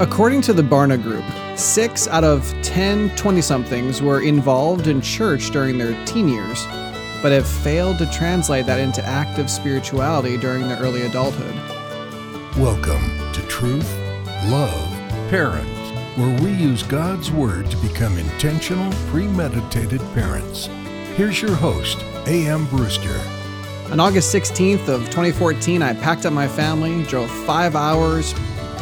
According to the Barna Group, six out of 10 20 somethings were involved in church during their teen years, but have failed to translate that into active spirituality during their early adulthood. Welcome to Truth, Love, Parents, where we use God's Word to become intentional, premeditated parents. Here's your host, A.M. Brewster. On August 16th of 2014, I packed up my family, drove five hours,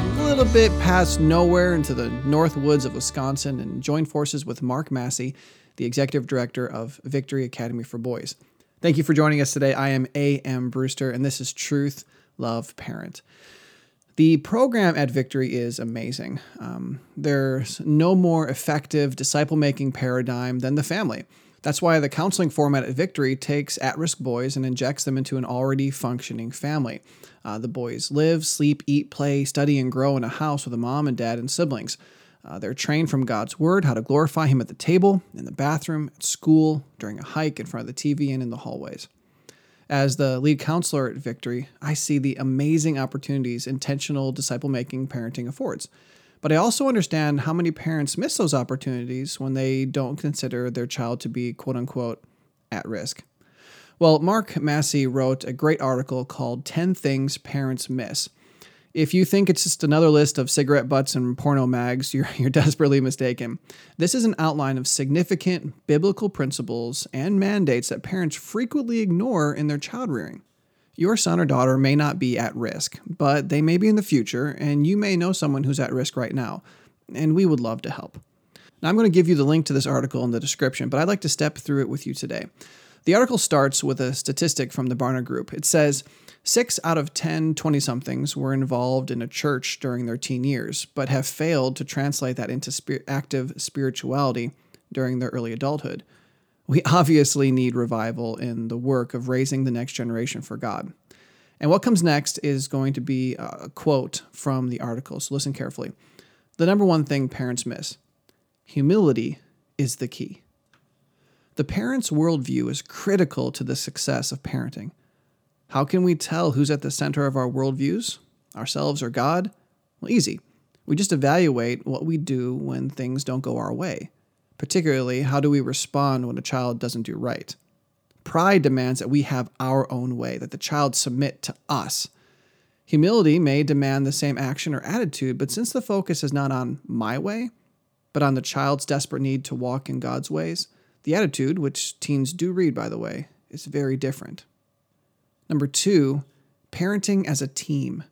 a little bit past nowhere into the north woods of Wisconsin, and joined forces with Mark Massey, the executive director of Victory Academy for Boys. Thank you for joining us today. I am A.M. Brewster, and this is Truth, Love, Parent. The program at Victory is amazing. Um, there's no more effective disciple making paradigm than the family. That's why the counseling format at Victory takes at risk boys and injects them into an already functioning family. Uh, the boys live, sleep, eat, play, study, and grow in a house with a mom and dad and siblings. Uh, they're trained from God's Word how to glorify Him at the table, in the bathroom, at school, during a hike, in front of the TV, and in the hallways. As the lead counselor at Victory, I see the amazing opportunities intentional disciple making parenting affords. But I also understand how many parents miss those opportunities when they don't consider their child to be quote unquote at risk. Well, Mark Massey wrote a great article called 10 Things Parents Miss. If you think it's just another list of cigarette butts and porno mags, you're, you're desperately mistaken. This is an outline of significant biblical principles and mandates that parents frequently ignore in their child rearing. Your son or daughter may not be at risk, but they may be in the future, and you may know someone who's at risk right now, and we would love to help. Now, I'm going to give you the link to this article in the description, but I'd like to step through it with you today. The article starts with a statistic from the Barna Group. It says six out of 10 20 somethings were involved in a church during their teen years, but have failed to translate that into active spirituality during their early adulthood we obviously need revival in the work of raising the next generation for God. And what comes next is going to be a quote from the article, so listen carefully. The number one thing parents miss humility is the key. The parent's worldview is critical to the success of parenting. How can we tell who's at the center of our worldviews, ourselves or God? Well, easy. We just evaluate what we do when things don't go our way. Particularly, how do we respond when a child doesn't do right? Pride demands that we have our own way, that the child submit to us. Humility may demand the same action or attitude, but since the focus is not on my way, but on the child's desperate need to walk in God's ways, the attitude, which teens do read, by the way, is very different. Number two, parenting as a team.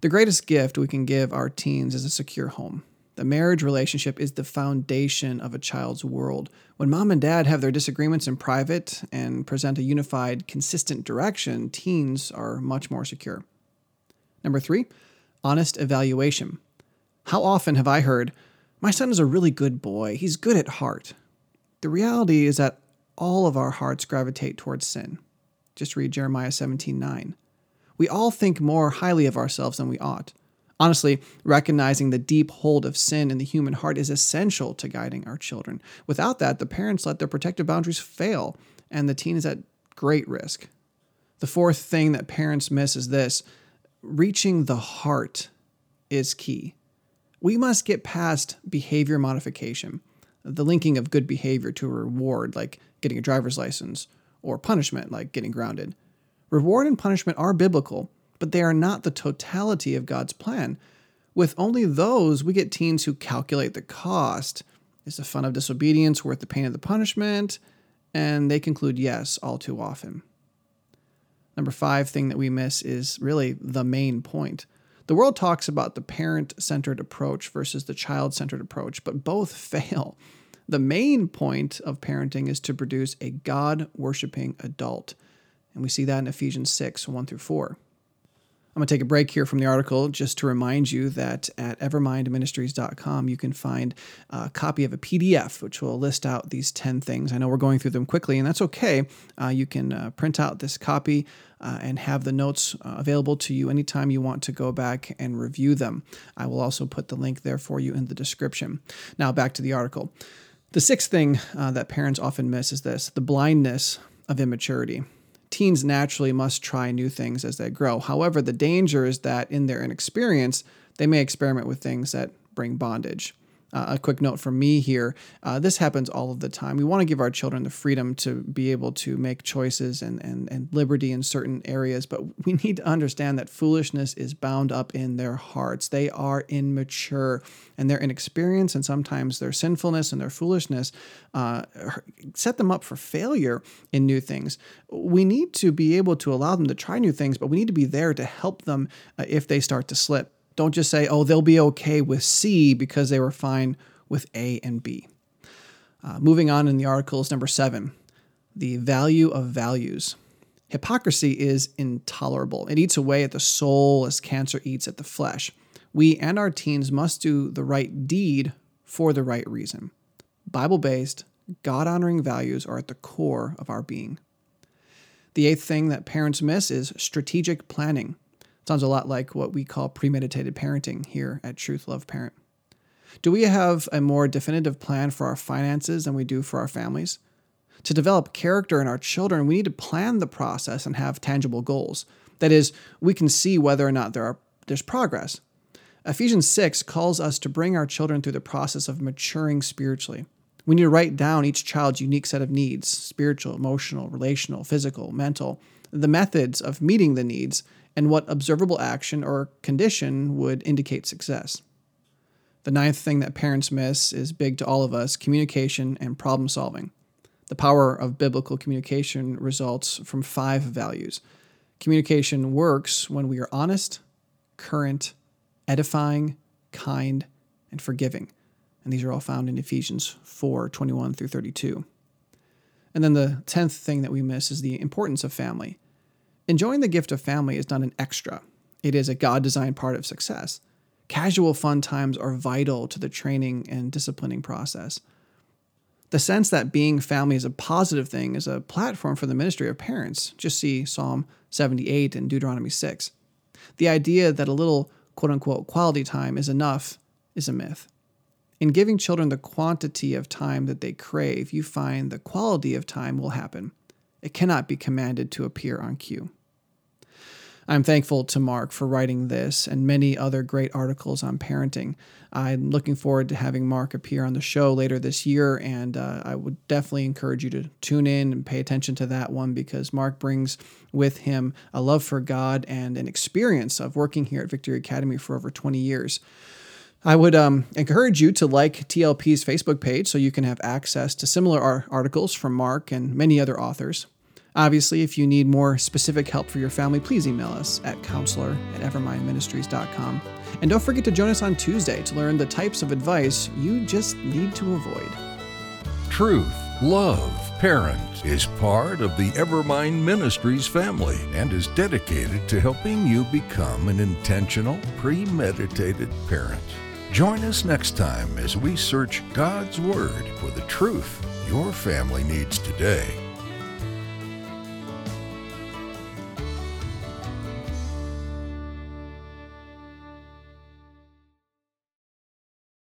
The greatest gift we can give our teens is a secure home. The marriage relationship is the foundation of a child's world. When mom and dad have their disagreements in private and present a unified, consistent direction, teens are much more secure. Number three, honest evaluation. How often have I heard, My son is a really good boy, he's good at heart? The reality is that all of our hearts gravitate towards sin. Just read Jeremiah 17 9. We all think more highly of ourselves than we ought. Honestly, recognizing the deep hold of sin in the human heart is essential to guiding our children. Without that, the parents let their protective boundaries fail, and the teen is at great risk. The fourth thing that parents miss is this reaching the heart is key. We must get past behavior modification, the linking of good behavior to a reward, like getting a driver's license, or punishment, like getting grounded. Reward and punishment are biblical, but they are not the totality of God's plan. With only those, we get teens who calculate the cost. Is the fun of disobedience worth the pain of the punishment? And they conclude yes all too often. Number five thing that we miss is really the main point. The world talks about the parent centered approach versus the child centered approach, but both fail. The main point of parenting is to produce a God worshiping adult. And we see that in Ephesians 6 1 through 4. I'm going to take a break here from the article just to remind you that at evermindministries.com you can find a copy of a PDF which will list out these 10 things. I know we're going through them quickly, and that's okay. Uh, you can uh, print out this copy uh, and have the notes uh, available to you anytime you want to go back and review them. I will also put the link there for you in the description. Now, back to the article. The sixth thing uh, that parents often miss is this the blindness of immaturity teens naturally must try new things as they grow. However, the danger is that in their inexperience, they may experiment with things that bring bondage. Uh, a quick note from me here uh, this happens all of the time. We want to give our children the freedom to be able to make choices and, and, and liberty in certain areas, but we need to understand that foolishness is bound up in their hearts. They are immature and their inexperience and sometimes their sinfulness and their foolishness uh, set them up for failure in new things. We need to be able to allow them to try new things, but we need to be there to help them uh, if they start to slip. Don't just say, oh, they'll be okay with C because they were fine with A and B. Uh, moving on in the article is number seven the value of values. Hypocrisy is intolerable. It eats away at the soul as cancer eats at the flesh. We and our teens must do the right deed for the right reason. Bible based, God honoring values are at the core of our being. The eighth thing that parents miss is strategic planning. Sounds a lot like what we call premeditated parenting here at Truth Love Parent. Do we have a more definitive plan for our finances than we do for our families? To develop character in our children, we need to plan the process and have tangible goals. That is, we can see whether or not there are, there's progress. Ephesians 6 calls us to bring our children through the process of maturing spiritually. We need to write down each child's unique set of needs spiritual, emotional, relational, physical, mental, the methods of meeting the needs, and what observable action or condition would indicate success. The ninth thing that parents miss is big to all of us communication and problem solving. The power of biblical communication results from five values. Communication works when we are honest, current, edifying, kind, and forgiving. And these are all found in Ephesians 4 21 through 32. And then the tenth thing that we miss is the importance of family. Enjoying the gift of family is not an extra, it is a God designed part of success. Casual fun times are vital to the training and disciplining process. The sense that being family is a positive thing is a platform for the ministry of parents. Just see Psalm 78 and Deuteronomy 6. The idea that a little quote unquote quality time is enough is a myth. In giving children the quantity of time that they crave, you find the quality of time will happen. It cannot be commanded to appear on cue. I'm thankful to Mark for writing this and many other great articles on parenting. I'm looking forward to having Mark appear on the show later this year, and uh, I would definitely encourage you to tune in and pay attention to that one because Mark brings with him a love for God and an experience of working here at Victory Academy for over 20 years. I would um, encourage you to like TLP's Facebook page so you can have access to similar articles from Mark and many other authors. Obviously, if you need more specific help for your family, please email us at counselor at evermindministries.com. And don't forget to join us on Tuesday to learn the types of advice you just need to avoid. Truth, love, parent is part of the Evermind Ministries family and is dedicated to helping you become an intentional, premeditated parent. Join us next time as we search God's Word for the truth your family needs today.